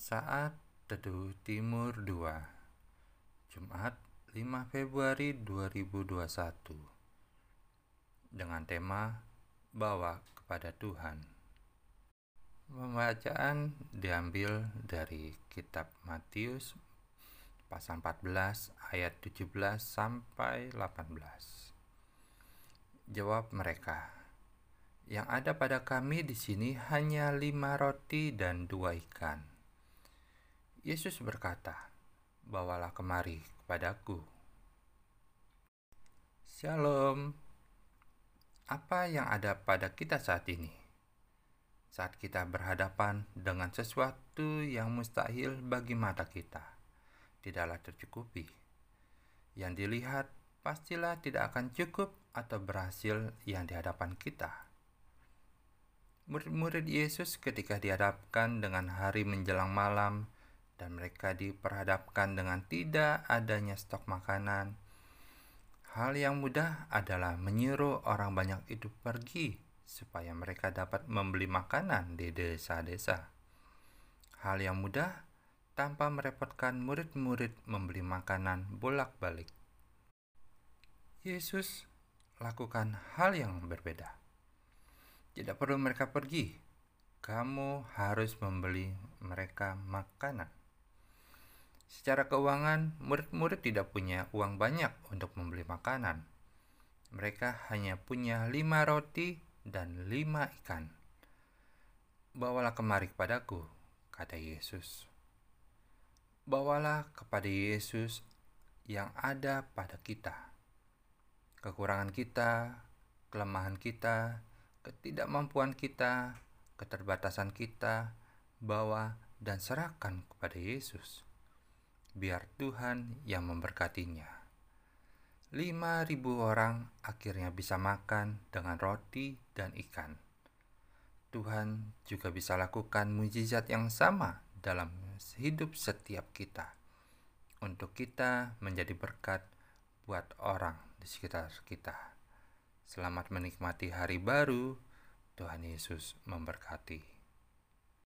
Saat Teduh Timur 2 Jumat 5 Februari 2021 Dengan tema Bawa kepada Tuhan Pembacaan diambil dari kitab Matius pasal 14 ayat 17 sampai 18 Jawab mereka, yang ada pada kami di sini hanya lima roti dan dua ikan. Yesus berkata, "Bawalah kemari kepadaku." Shalom. Apa yang ada pada kita saat ini? Saat kita berhadapan dengan sesuatu yang mustahil bagi mata kita, tidaklah tercukupi. Yang dilihat pastilah tidak akan cukup atau berhasil yang di hadapan kita. Murid-murid Yesus ketika dihadapkan dengan hari menjelang malam dan mereka diperhadapkan dengan tidak adanya stok makanan, hal yang mudah adalah menyuruh orang banyak itu pergi supaya mereka dapat membeli makanan di desa-desa. Hal yang mudah tanpa merepotkan murid-murid membeli makanan bolak-balik. Yesus lakukan hal yang berbeda. Tidak perlu mereka pergi, kamu harus membeli mereka makanan. Secara keuangan, murid-murid tidak punya uang banyak untuk membeli makanan. Mereka hanya punya lima roti dan lima ikan. Bawalah kemari kepadaku, kata Yesus. Bawalah kepada Yesus yang ada pada kita kekurangan kita, kelemahan kita, ketidakmampuan kita, keterbatasan kita, bawa dan serahkan kepada Yesus. Biar Tuhan yang memberkatinya. Lima ribu orang akhirnya bisa makan dengan roti dan ikan. Tuhan juga bisa lakukan mujizat yang sama dalam hidup setiap kita. Untuk kita menjadi berkat buat orang di sekitar kita. Selamat menikmati hari baru. Tuhan Yesus memberkati.